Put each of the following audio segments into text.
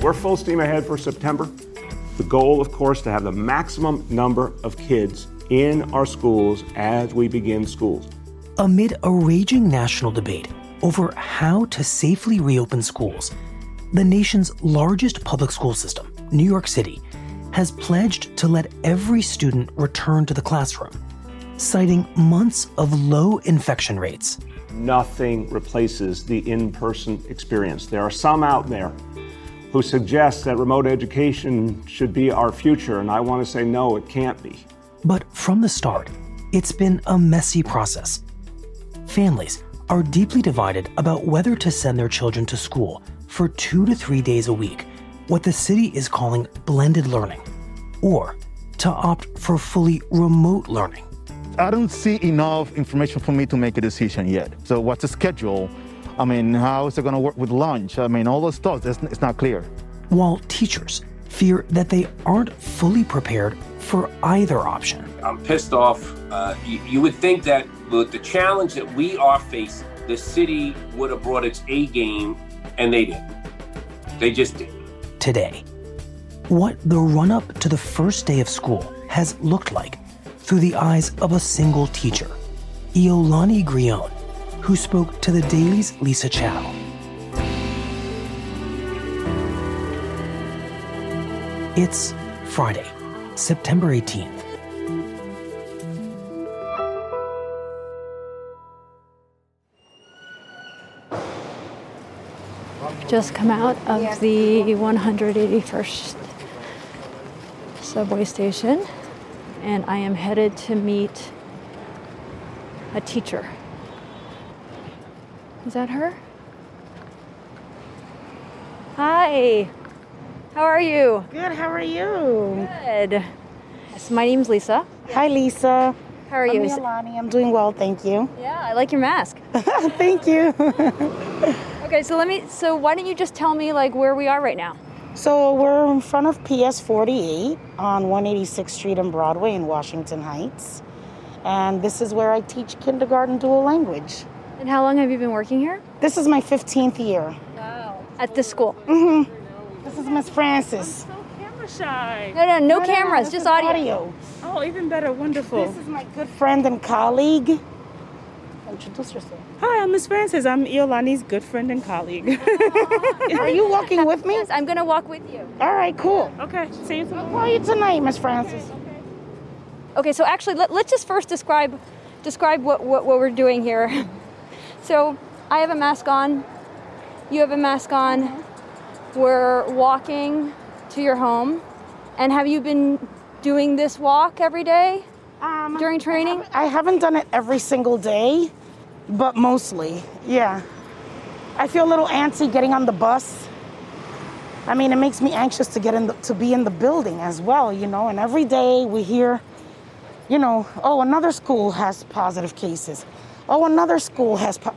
We're full steam ahead for September. The goal, of course, to have the maximum number of kids in our schools as we begin schools. Amid a raging national debate over how to safely reopen schools, the nation's largest public school system, New York City, has pledged to let every student return to the classroom, citing months of low infection rates. Nothing replaces the in person experience. There are some out there who suggests that remote education should be our future, and I want to say no, it can't be. But from the start, it's been a messy process. Families are deeply divided about whether to send their children to school for two to three days a week, what the city is calling blended learning, or to opt for fully remote learning. I don't see enough information for me to make a decision yet. So, what's the schedule? I mean, how is it going to work with lunch? I mean, all those stuff, it's not clear. While teachers fear that they aren't fully prepared for either option. I'm pissed off. Uh, you, you, would think that with the challenge that we are facing, the city would have brought its A game, and they didn't. They just didn't. Today, what the run up to the first day of school has looked like through the eyes of a single teacher, Iolani Grullon who spoke to the Daily's Lisa Chow. It's Friday, September 18th. Just come out of the 181st subway station, and I am headed to meet a teacher. Is that her? Hi. How are you? Good. How are you? Good. So my name's Lisa. Hi, Lisa. How are you? I'm Iolani. I'm doing well, thank you. Yeah, I like your mask. thank you. okay, so let me. So why don't you just tell me like where we are right now? So we're in front of PS 48 on 186th Street and Broadway in Washington Heights, and this is where I teach kindergarten dual language. And how long have you been working here? This is my 15th year. Wow. At the school? Mm-hmm. This is Miss Francis. So camera shy. No, no, no, no cameras, just audio. audio. Oh, even better. Wonderful. This is my good friend and colleague. Introduce yourself. Hi, I'm Miss Francis. I'm Iolani's good friend and colleague. Are you walking with me? Yes, I'm going to walk with you. All right, cool. Okay, see you tomorrow. How are you tonight, Miss Francis? Okay. okay, so actually, let, us just first describe describe what, what, what we're doing here. So I have a mask on, you have a mask on. We're walking to your home. And have you been doing this walk every day um, during training? I haven't done it every single day, but mostly, yeah. I feel a little antsy getting on the bus. I mean, it makes me anxious to get in the, to be in the building as well, you know. And every day we hear, you know, oh, another school has positive cases. Oh, another school has. Po-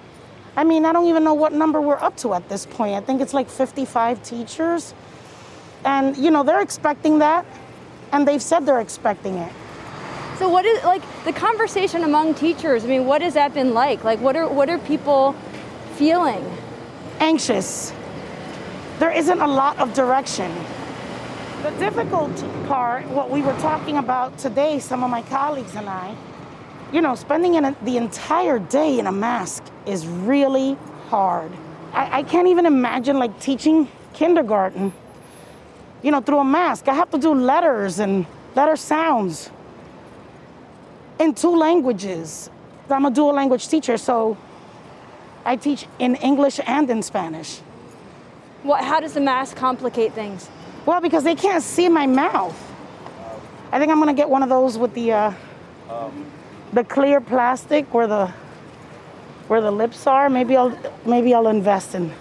I mean, I don't even know what number we're up to at this point. I think it's like 55 teachers. And, you know, they're expecting that, and they've said they're expecting it. So, what is like the conversation among teachers? I mean, what has that been like? Like, what are, what are people feeling? Anxious. There isn't a lot of direction. The difficult part, what we were talking about today, some of my colleagues and I, you know, spending in a, the entire day in a mask is really hard. I, I can't even imagine like teaching kindergarten, you know, through a mask. I have to do letters and letter sounds in two languages. I'm a dual language teacher, so I teach in English and in Spanish. What, how does the mask complicate things? Well, because they can't see my mouth. I think I'm gonna get one of those with the uh, the clear plastic where the where the lips are. Maybe I'll maybe I'll invest in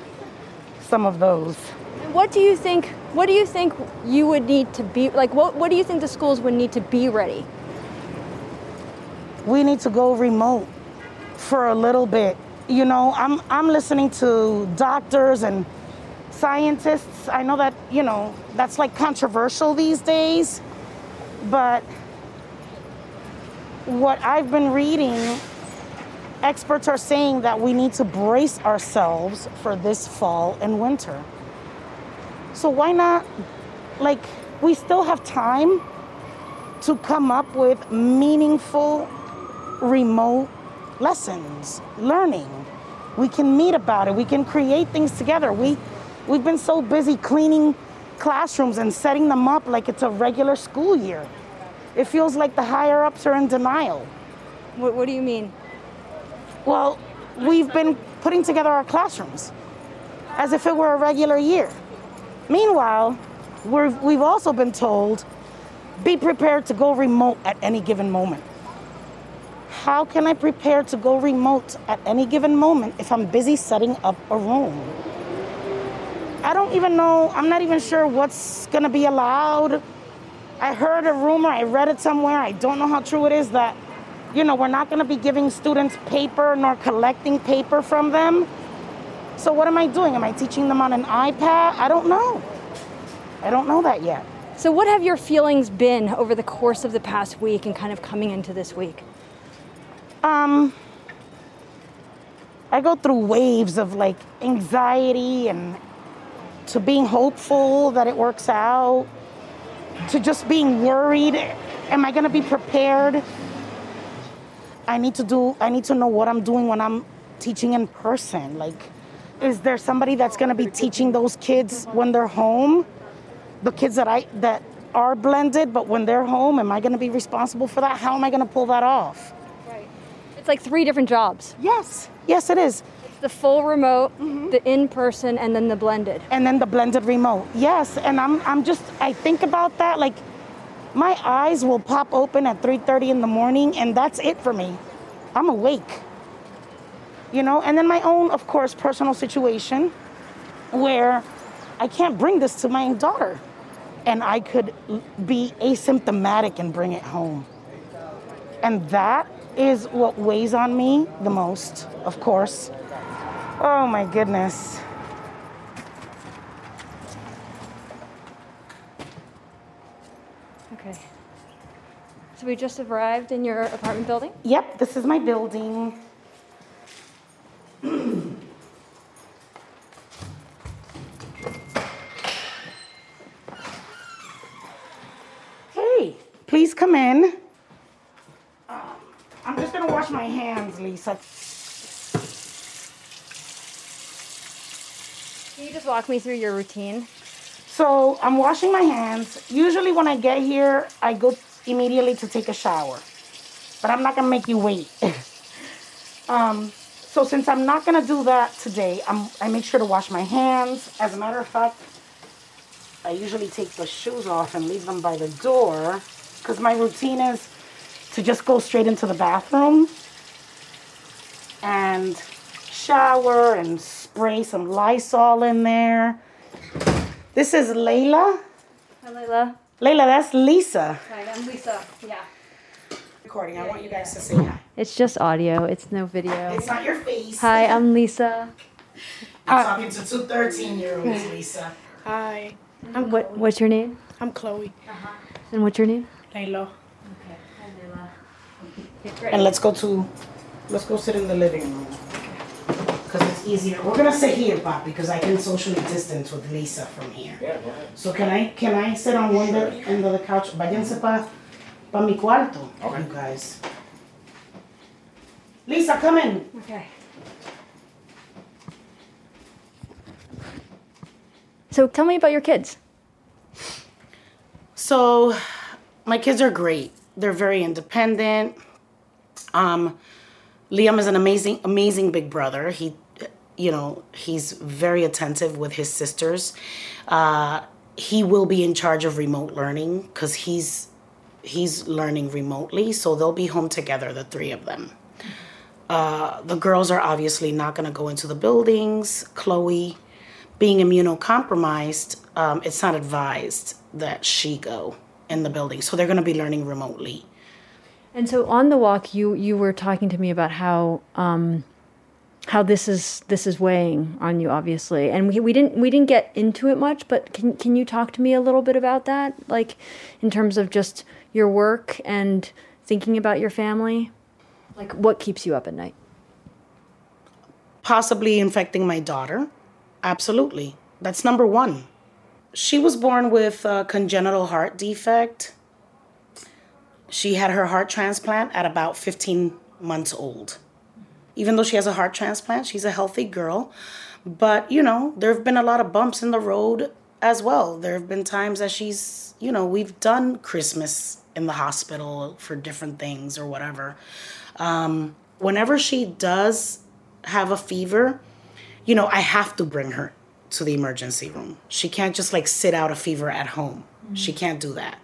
some of those. What do you think? What do you think you would need to be like? What What do you think the schools would need to be ready? We need to go remote for a little bit. You know, I'm I'm listening to doctors and scientists. I know that you know that's like controversial these days, but what I've been reading, experts are saying that we need to brace ourselves for this fall and winter. So why not, like, we still have time to come up with meaningful remote lessons, learning. We can meet about it. We can create things together. We, we've been so busy cleaning classrooms and setting them up like it's a regular school year. It feels like the higher ups are in denial. What, what do you mean? Well, we've been putting together our classrooms as if it were a regular year. Meanwhile, we've also been told be prepared to go remote at any given moment. How can I prepare to go remote at any given moment if I'm busy setting up a room? I don't even know, I'm not even sure what's gonna be allowed. I heard a rumor, I read it somewhere, I don't know how true it is that, you know, we're not gonna be giving students paper nor collecting paper from them. So what am I doing? Am I teaching them on an iPad? I don't know. I don't know that yet. So, what have your feelings been over the course of the past week and kind of coming into this week? Um, I go through waves of like anxiety and to being hopeful that it works out, to just being worried. Am I going to be prepared? I need to do, I need to know what I'm doing when I'm teaching in person. Like, is there somebody that's going to be teaching those kids when they're home? The kids that I, that are blended, but when they're home, am I going to be responsible for that? How am I going to pull that off? Right. It's like three different jobs. Yes, yes, it is. The full remote, mm-hmm. the in person, and then the blended. and then the blended remote. Yes, and I'm I'm just I think about that like my eyes will pop open at 3:30 in the morning and that's it for me. I'm awake. You know, and then my own of course personal situation where I can't bring this to my daughter and I could be asymptomatic and bring it home. And that is what weighs on me the most, of course. Oh my goodness. Okay. So we just arrived in your apartment building? Yep, this is my building. hey, please come in. Um, I'm just gonna wash my hands, Lisa. Can you just walk me through your routine? So I'm washing my hands. Usually, when I get here, I go immediately to take a shower. But I'm not gonna make you wait. um, so since I'm not gonna do that today, I'm, I make sure to wash my hands. As a matter of fact, I usually take the shoes off and leave them by the door because my routine is to just go straight into the bathroom and shower and spray some Lysol in there. This is Layla. Hi, Layla. Layla, that's Lisa. Hi, I'm Lisa. Yeah. Recording. I want you guys to say hi. It's just audio, it's no video. It's not your face. Hi, I'm Lisa. I'm talking to two 13 year olds, Lisa. Hi, What, what's your name? I'm Chloe. Uh-huh. And what's your name? Layla. Okay. Hi, Layla. Okay, and let's go to, let's go sit in the living room. Because it's easier. We're gonna sit here, Pop, because I can socially distance with Lisa from here. So can I, can I sit on one end of the couch? Váyanse pa, pa mi cuarto, you guys. Lisa, come in. Okay. So tell me about your kids. So, my kids are great. They're very independent. Um, Liam is an amazing, amazing big brother. He, you know, he's very attentive with his sisters. Uh, he will be in charge of remote learning because he's he's learning remotely. So they'll be home together, the three of them. Uh, the girls are obviously not going to go into the buildings. Chloe, being immunocompromised, um, it's not advised that she go in the building. So they're going to be learning remotely. And so on the walk, you you were talking to me about how um, how this is this is weighing on you, obviously, and we, we didn't we didn't get into it much, but can can you talk to me a little bit about that, like in terms of just your work and thinking about your family, like what keeps you up at night? Possibly infecting my daughter. Absolutely, that's number one. She was born with a congenital heart defect she had her heart transplant at about 15 months old. Even though she has a heart transplant, she's a healthy girl. But, you know, there have been a lot of bumps in the road as well. There have been times that she's, you know, we've done Christmas in the hospital for different things or whatever. Um, whenever she does have a fever, you know, I have to bring her to the emergency room. She can't just like sit out a fever at home. Mm-hmm. She can't do that.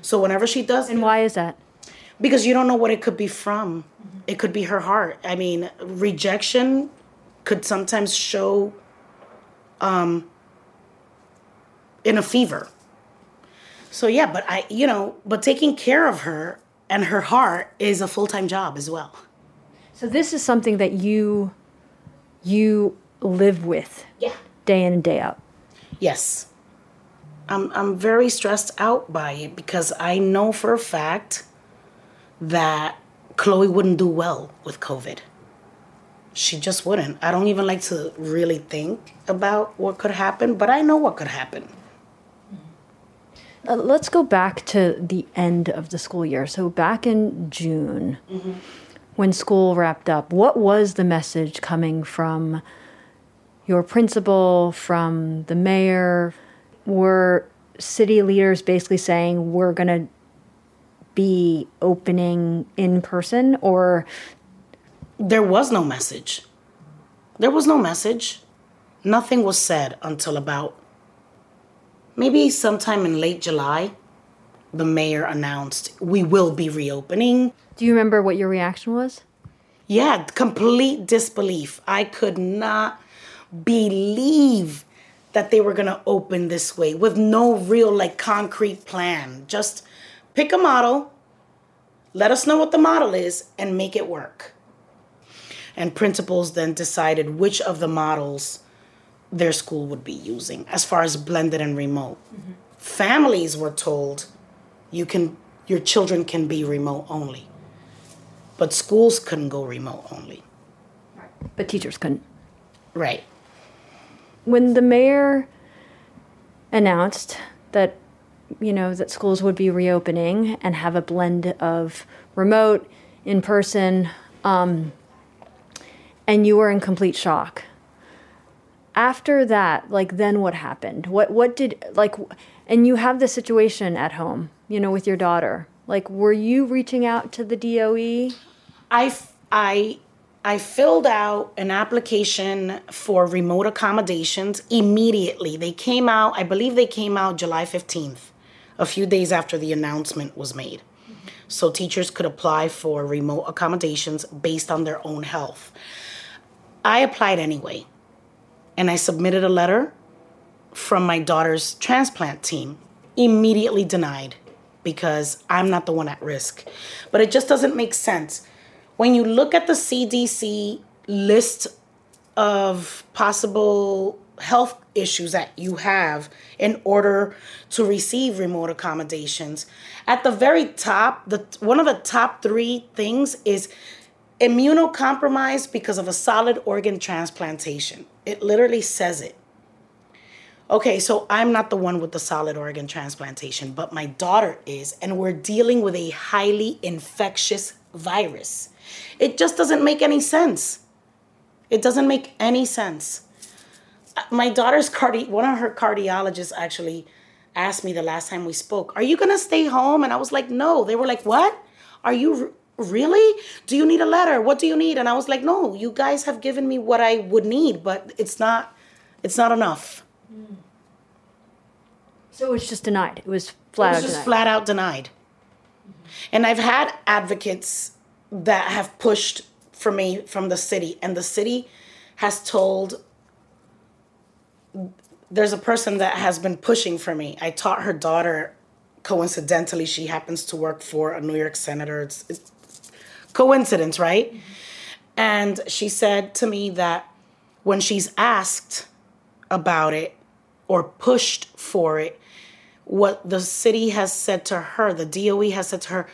So whenever she does, and why is that? Because you don't know what it could be from. Mm-hmm. It could be her heart. I mean, rejection could sometimes show um, in a fever. So yeah, but I, you know, but taking care of her and her heart is a full time job as well. So this is something that you you live with. Yeah. Day in and day out. Yes. I'm I'm very stressed out by it because I know for a fact that Chloe wouldn't do well with COVID. She just wouldn't. I don't even like to really think about what could happen, but I know what could happen. Uh, let's go back to the end of the school year. So, back in June, mm-hmm. when school wrapped up, what was the message coming from your principal, from the mayor, were city leaders basically saying we're going to be opening in person or? There was no message. There was no message. Nothing was said until about maybe sometime in late july the mayor announced we will be reopening. Do you remember what your reaction was? Yeah complete disbelief. I could not believe that they were going to open this way with no real like concrete plan. Just pick a model, let us know what the model is, and make it work. And principals then decided which of the models their school would be using as far as blended and remote. Mm-hmm. Families were told you can your children can be remote only. But schools couldn't go remote only. But teachers couldn't. Right when the mayor announced that you know that schools would be reopening and have a blend of remote in person um, and you were in complete shock. After that like then what happened? What what did like and you have the situation at home you know with your daughter. Like were you reaching out to the DOE I I I filled out an application for remote accommodations immediately. They came out, I believe they came out July 15th, a few days after the announcement was made. So teachers could apply for remote accommodations based on their own health. I applied anyway, and I submitted a letter from my daughter's transplant team, immediately denied because I'm not the one at risk. But it just doesn't make sense when you look at the CDC list of possible health issues that you have in order to receive remote accommodations, at the very top, the one of the top 3 things is immunocompromised because of a solid organ transplantation. It literally says it. Okay, so I'm not the one with the solid organ transplantation, but my daughter is, and we're dealing with a highly infectious virus. It just doesn't make any sense. It doesn't make any sense. My daughter's cardi one of her cardiologists actually asked me the last time we spoke, "Are you going to stay home?" And I was like, "No." They were like, "What? Are you r- really? Do you need a letter? What do you need?" And I was like, "No, you guys have given me what I would need, but it's not it's not enough." Mm. So it was just denied. It was flat it out was just denied. flat out denied. Mm-hmm. And I've had advocates that have pushed for me from the city, and the city has told. There's a person that has been pushing for me. I taught her daughter. Coincidentally, she happens to work for a New York senator. It's, it's coincidence, right? And she said to me that when she's asked about it or pushed for it, what the city has said to her, the DOE has said to her,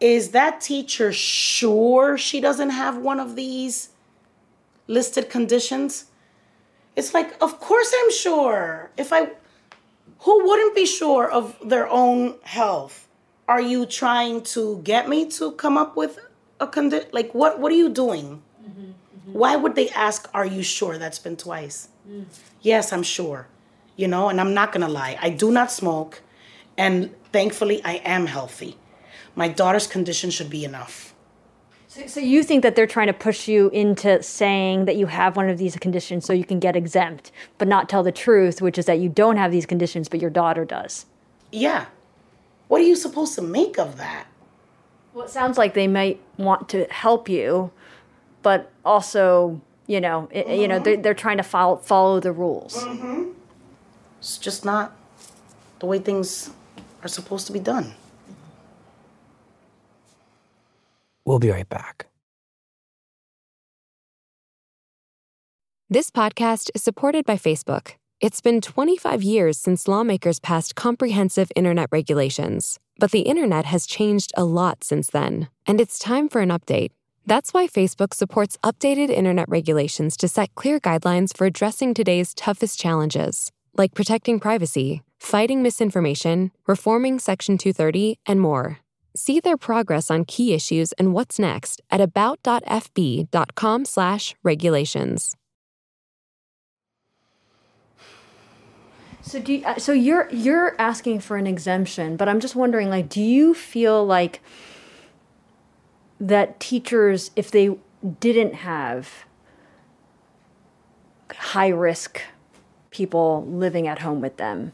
is that teacher sure she doesn't have one of these listed conditions? It's like, of course I'm sure. If I, who wouldn't be sure of their own health? Are you trying to get me to come up with a condition? Like, what, what are you doing? Mm-hmm, mm-hmm. Why would they ask, Are you sure? That's been twice. Mm. Yes, I'm sure. You know, and I'm not gonna lie. I do not smoke, and thankfully, I am healthy. My daughter's condition should be enough. So, so you think that they're trying to push you into saying that you have one of these conditions so you can get exempt, but not tell the truth, which is that you don't have these conditions, but your daughter does. Yeah. What are you supposed to make of that? Well, it sounds like they might want to help you, but also, you know, i you know, they're, they're trying to follow follow the rules. Mm-hmm. It's just not the way things are supposed to be done. We'll be right back. This podcast is supported by Facebook. It's been 25 years since lawmakers passed comprehensive internet regulations, but the internet has changed a lot since then, and it's time for an update. That's why Facebook supports updated internet regulations to set clear guidelines for addressing today's toughest challenges, like protecting privacy, fighting misinformation, reforming Section 230, and more. See their progress on key issues and what's next at about.fb.com/regulations. So do you, uh, so you're you're asking for an exemption, but I'm just wondering like do you feel like that teachers if they didn't have high risk people living at home with them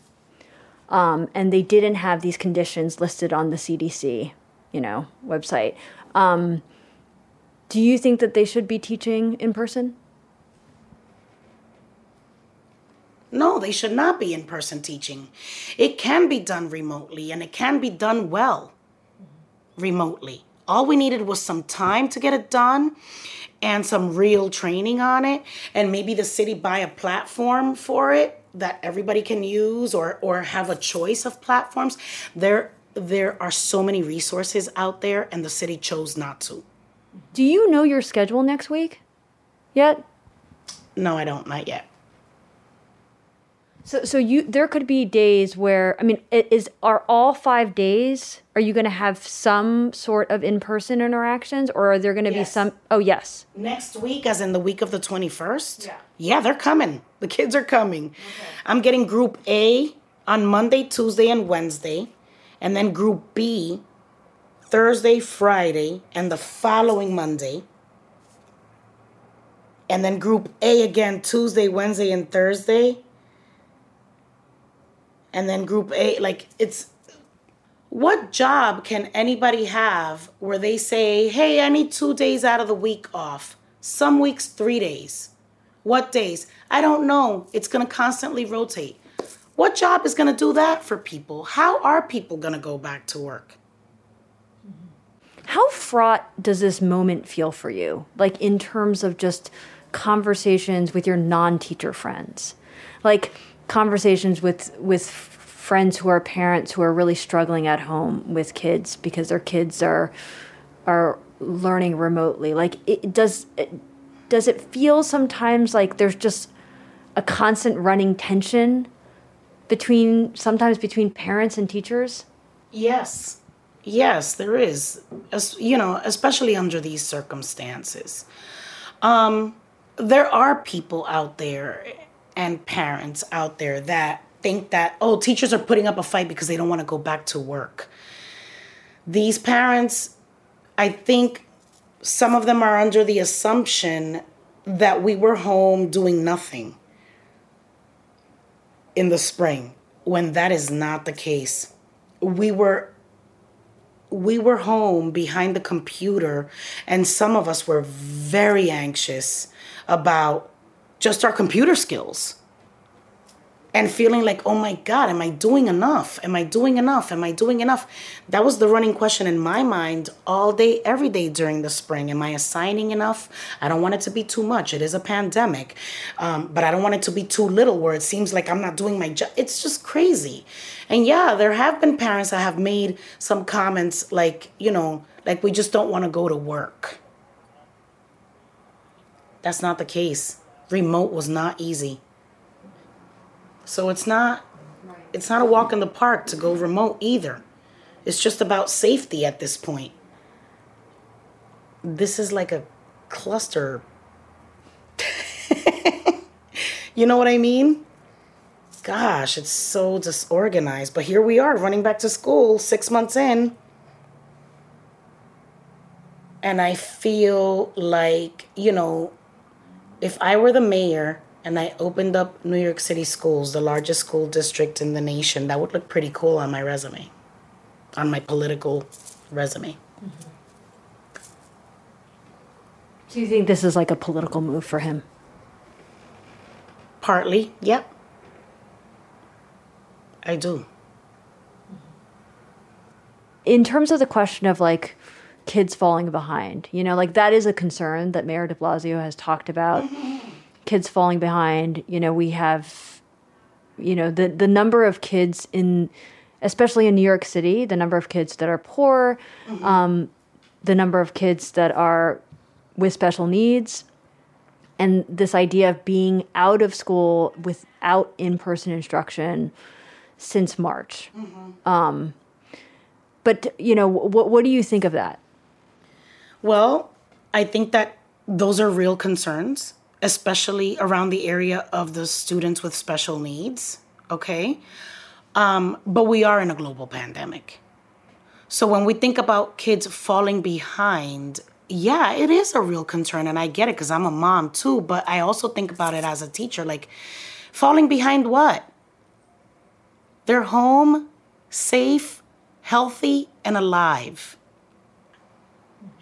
um, and they didn't have these conditions listed on the CDC, you know, website. Um, do you think that they should be teaching in person? No, they should not be in person teaching. It can be done remotely and it can be done well remotely. All we needed was some time to get it done and some real training on it and maybe the city buy a platform for it that everybody can use or or have a choice of platforms. There there are so many resources out there and the city chose not to. Do you know your schedule next week yet? No, I don't, not yet. So, so you there could be days where I mean, is are all five days? Are you going to have some sort of in person interactions, or are there going to be some? Oh, yes. Next week, as in the week of the 21st? Yeah. Yeah, they're coming. The kids are coming. I'm getting group A on Monday, Tuesday, and Wednesday. And then group B Thursday, Friday, and the following Monday. And then group A again Tuesday, Wednesday, and Thursday. And then group A, like it's what job can anybody have where they say, hey, I need two days out of the week off? Some weeks, three days. What days? I don't know. It's going to constantly rotate. What job is going to do that for people? How are people going to go back to work? How fraught does this moment feel for you? Like in terms of just conversations with your non-teacher friends, like conversations with with friends who are parents who are really struggling at home with kids because their kids are are learning remotely. Like it does. It, does it feel sometimes like there's just a constant running tension between sometimes between parents and teachers? Yes. Yes, there is. As, you know, especially under these circumstances. Um, there are people out there and parents out there that think that, oh, teachers are putting up a fight because they don't want to go back to work. These parents, I think some of them are under the assumption that we were home doing nothing in the spring when that is not the case. We were we were home behind the computer and some of us were very anxious about just our computer skills and feeling like, oh my God, am I doing enough? Am I doing enough? Am I doing enough? That was the running question in my mind all day, every day during the spring. Am I assigning enough? I don't want it to be too much. It is a pandemic, um, but I don't want it to be too little where it seems like I'm not doing my job. It's just crazy. And yeah, there have been parents that have made some comments like, you know, like we just don't want to go to work. That's not the case. Remote was not easy. So it's not it's not a walk in the park to go remote either. It's just about safety at this point. This is like a cluster. you know what I mean? Gosh, it's so disorganized. But here we are running back to school six months in. And I feel like, you know, if I were the mayor and I opened up New York City schools, the largest school district in the nation, that would look pretty cool on my resume, on my political resume. Do you think this is like a political move for him? Partly, yep. I do. In terms of the question of like kids falling behind, you know, like that is a concern that Mayor de Blasio has talked about. kids falling behind. You know, we have, you know, the the number of kids in, especially in New York City, the number of kids that are poor, um, the number of kids that are with special needs, and this idea of being out of school without in person instruction since March. Um, but you know, what what do you think of that? Well, I think that those are real concerns, especially around the area of the students with special needs. Okay. Um, but we are in a global pandemic. So when we think about kids falling behind, yeah, it is a real concern. And I get it because I'm a mom too. But I also think about it as a teacher like, falling behind what? They're home, safe, healthy, and alive.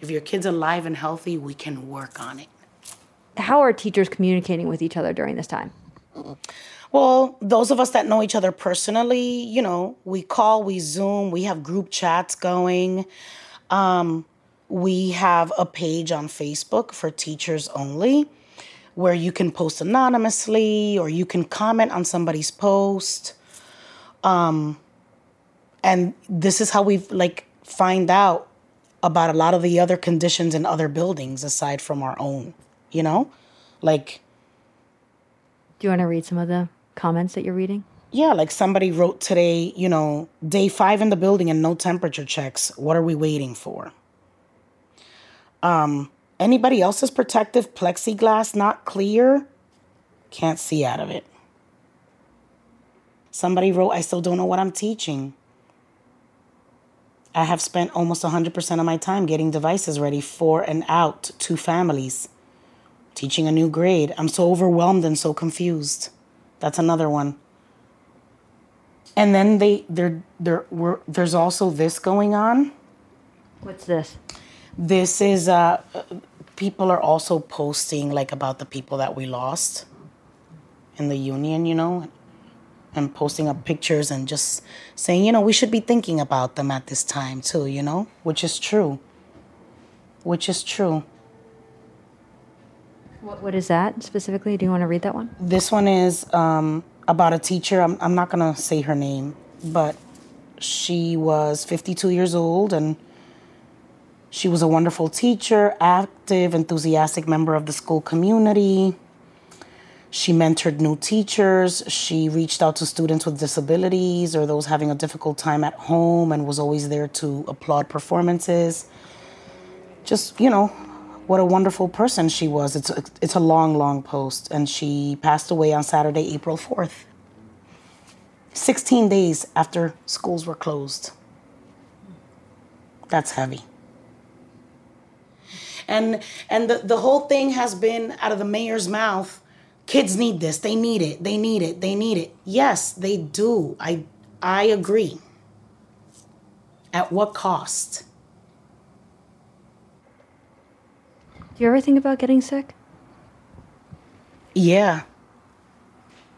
If your kid's alive and healthy, we can work on it. How are teachers communicating with each other during this time? Well, those of us that know each other personally, you know, we call, we Zoom, we have group chats going. Um, we have a page on Facebook for teachers only where you can post anonymously or you can comment on somebody's post. Um, and this is how we like find out about a lot of the other conditions in other buildings aside from our own, you know? Like Do you want to read some of the comments that you're reading? yeah, like somebody wrote today, you know, day 5 in the building and no temperature checks. What are we waiting for? Um anybody else's protective plexiglass not clear? Can't see out of it. Somebody wrote, I still don't know what I'm teaching. I have spent almost 100% of my time getting devices ready for and out to families. Teaching a new grade. I'm so overwhelmed and so confused. That's another one. And then they there there were there's also this going on. What's this? This is uh people are also posting like about the people that we lost in the union, you know, and posting up pictures and just saying, you know, we should be thinking about them at this time too, you know, which is true. Which is true. What, what is that specifically? Do you want to read that one? This one is um, about a teacher. I'm, I'm not going to say her name, but she was 52 years old and she was a wonderful teacher, active, enthusiastic member of the school community. She mentored new teachers. She reached out to students with disabilities or those having a difficult time at home and was always there to applaud performances. Just, you know, what a wonderful person she was. It's a, it's a long, long post. And she passed away on Saturday, April 4th, 16 days after schools were closed. That's heavy. And, and the, the whole thing has been out of the mayor's mouth kids need this. They need it. They need it. They need it. Yes they do. I i agree. At what cost? Do you ever think about getting sick? yeah.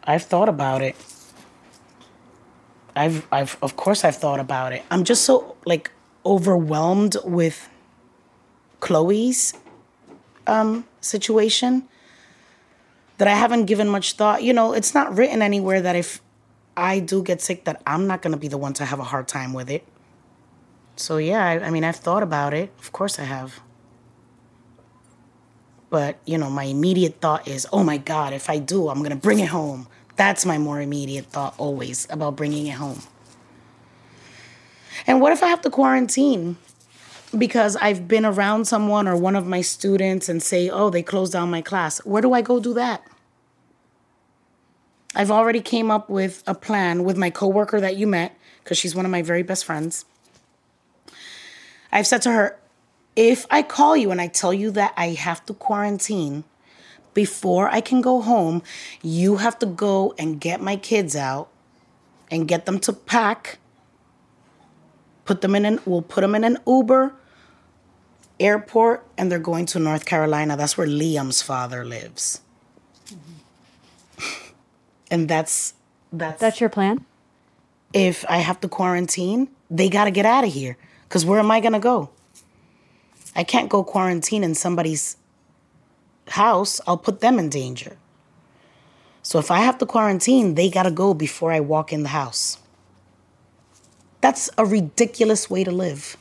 I've thought about it. I've i've of course i've thought about it. I'm just so like overwhelmed with chloe's um situation that I haven't given much thought. You know, it's not written anywhere that if I do get sick, that I'm not going to be the one to have a hard time with it. So, yeah, I, I mean, I've thought about it. Of course I have. But, you know, my immediate thought is, oh my God, if I do, I'm going to bring it home. That's my more immediate thought always about bringing it home. And what if I have to quarantine? Because I've been around someone or one of my students and say, oh, they closed down my class. Where do I go do that? I've already came up with a plan with my coworker that you met because she's one of my very best friends. I've said to her, if I call you and I tell you that I have to quarantine before I can go home, you have to go and get my kids out and get them to pack. Put them in an we'll put them in an Uber airport and they're going to North Carolina. That's where Liam's father lives and that's that's That's your plan? if I have to quarantine, they got to get out of here. Because where am I going to go? I can't go quarantine in somebody's house. I'll put them in danger. So if I have to quarantine, they got to go before I walk in the house. That's a ridiculous way to live.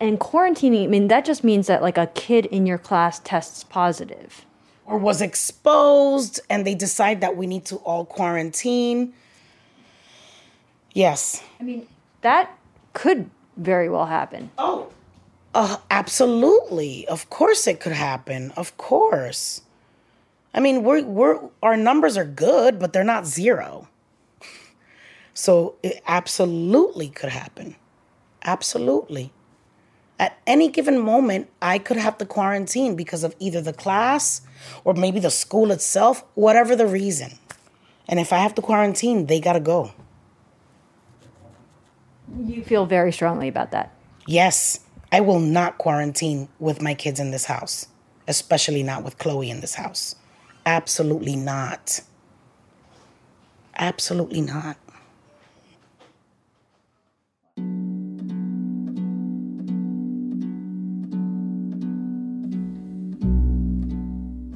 And quarantining, I mean, that just means that like a kid in your class tests positive. Or was exposed and they decide that we need to all quarantine. Yes. I mean, that could very well happen. Oh, uh, absolutely. Of course it could happen. Of course. I mean, we're we're our numbers are good, but they're not zero. So it absolutely could happen. Absolutely. At any given moment, I could have to quarantine because of either the class or maybe the school itself, whatever the reason. And if I have to quarantine, they got to go. You feel very strongly about that. Yes, I will not quarantine with my kids in this house, especially not with Chloe in this house. Absolutely not. Absolutely not.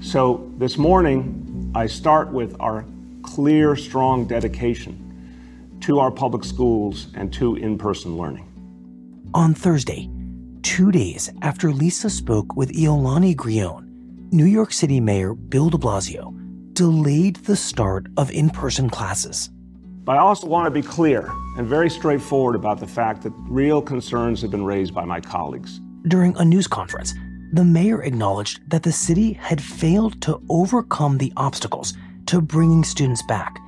So this morning, I start with our clear, strong dedication to our public schools and to in person learning. On Thursday, two days after Lisa spoke with Iolani Grullon, New York City Mayor Bill de Blasio delayed the start of in person classes. But I also want to be clear and very straightforward about the fact that real concerns have been raised by my colleagues. During a news conference, the mayor acknowledged that the city had failed to overcome the obstacles to bringing students back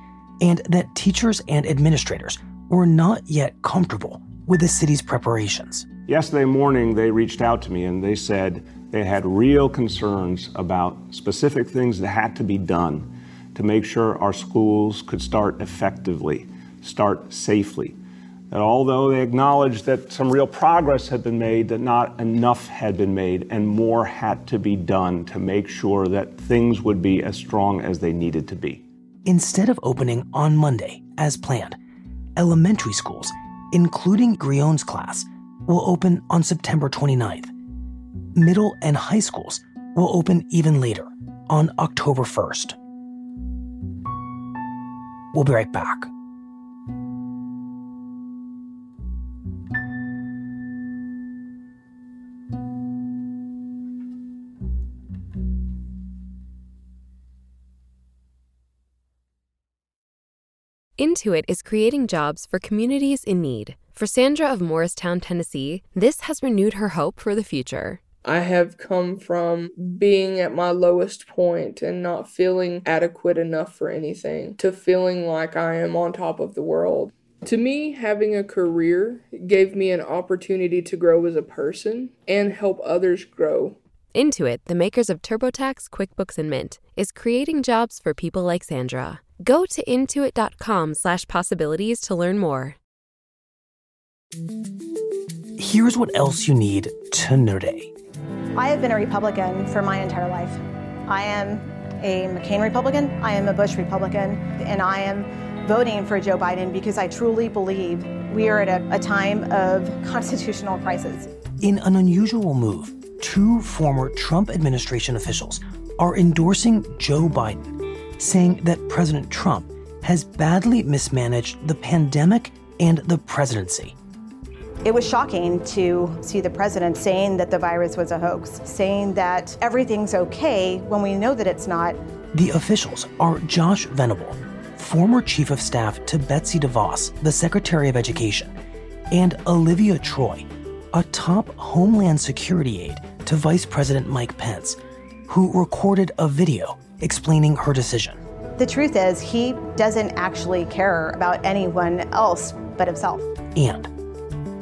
and that teachers and administrators were not yet comfortable with the city's preparations. Yesterday morning, they reached out to me and they said they had real concerns about specific things that had to be done to make sure our schools could start effectively, start safely. That although they acknowledged that some real progress had been made, that not enough had been made and more had to be done to make sure that things would be as strong as they needed to be. Instead of opening on Monday as planned, elementary schools, including Grullon's class, will open on September 29th. Middle and high schools will open even later, on October 1st. We'll be right back. Intuit is creating jobs for communities in need. For Sandra of Morristown, Tennessee, this has renewed her hope for the future. I have come from being at my lowest point and not feeling adequate enough for anything to feeling like I am on top of the world. To me, having a career gave me an opportunity to grow as a person and help others grow. Intuit, the makers of TurboTax, QuickBooks, and Mint, is creating jobs for people like Sandra. Go to intuit.com slash possibilities to learn more. Here's what else you need to know today. I have been a Republican for my entire life. I am a McCain Republican, I am a Bush Republican, and I am voting for Joe Biden because I truly believe we are at a, a time of constitutional crisis. In an unusual move, two former Trump administration officials are endorsing Joe Biden, saying that President Trump has badly mismanaged the pandemic and the presidency. It was shocking to see the president saying that the virus was a hoax, saying that everything's okay when we know that it's not. The officials are Josh Venable, former chief of staff to Betsy DeVos, the Secretary of Education, and Olivia Troye, a top Homeland Security aide to Vice President Mike Pence, who recorded a video explaining her decision. The truth is, he doesn't actually care about anyone else but himself. And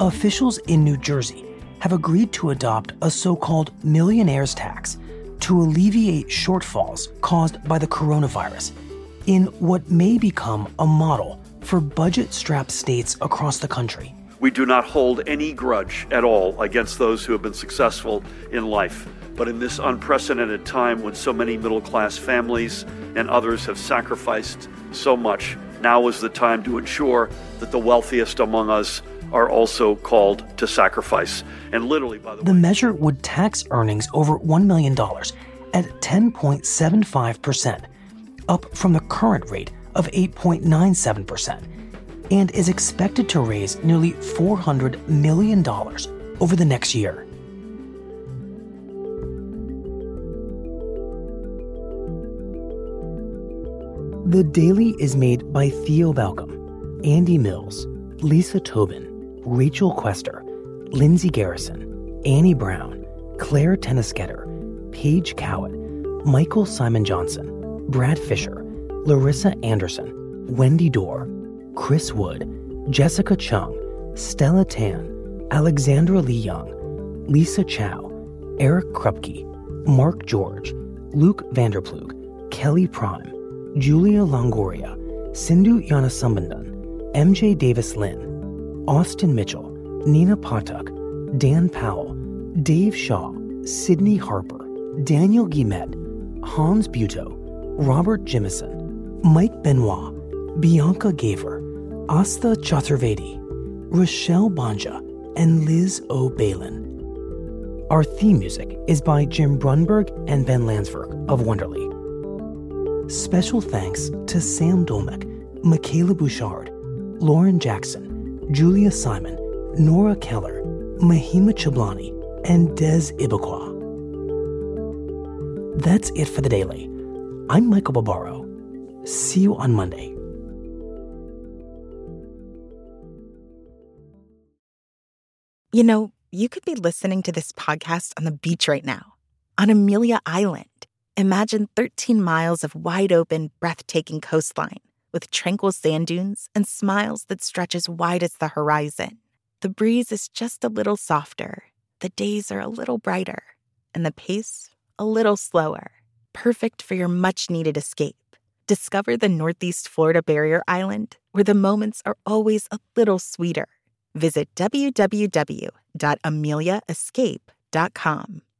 officials in New Jersey have agreed to adopt a so called millionaire's tax to alleviate shortfalls caused by the coronavirus in what may become a model for budget strapped states across the country. We do not hold any grudge at all against those who have been successful in life. But in this unprecedented time when so many middle class families and others have sacrificed so much, now is the time to ensure that the wealthiest among us are also called to sacrifice. And literally, by the, the measure would tax earnings over $1 million at 10.75%, up from the current rate of 8.97%, and is expected to raise nearly $400 million over the next year. The Daily is made by Theo Balcomb, Andy Mills, Lisa Tobin, Rachel Quester, Lindsay Garrison, Annie Brown, Clare Toeniskoetter, Paige Cowett, Michael Simon Johnson, Brad Fisher, Larissa Anderson, Wendy Dorr, Chris Wood, Jessica Cheung, Stella Tan, Alexandra Leigh Young, Lisa Chow, Eric Krupke, Marc Georges, Luke Vander Ploeg, Kelly Prime, Julia Longoria, Sindhu Gnanasambandan, MJ Davis Lin, Austin Mitchell, Neena Pathak, Dan Powell, Dave Shaw, Sydney Harper, Daniel Guillemette, Hans Buetow, Robert Jimison, Mike Benoit, Bianca Giaever, Asthaa Chaturvedi, Rachelle Bonja, and Liz O. Baylen. Our theme music is by Jim Brunberg and Ben Landsverk of Wonderly. Special thanks to Sam Dolnick, Mikayla Bouchard, Lauren Jackson, Julia Simon, Nora Keller, Mahima Chablani, and Des Ibekwe. That's it for the daily. I'm Michael Barbaro. See you on Monday. You know, you could be listening to this podcast on the beach right now, on Amelia Island. Imagine 13 miles of wide open, breathtaking coastline with tranquil sand dunes and smiles that stretch as wide as the horizon. The breeze is just a little softer, the days are a little brighter, and the pace a little slower. Perfect for your much needed escape. Discover the Northeast Florida Barrier Island, where the moments are always a little sweeter. Visit www.ameliaescape.com.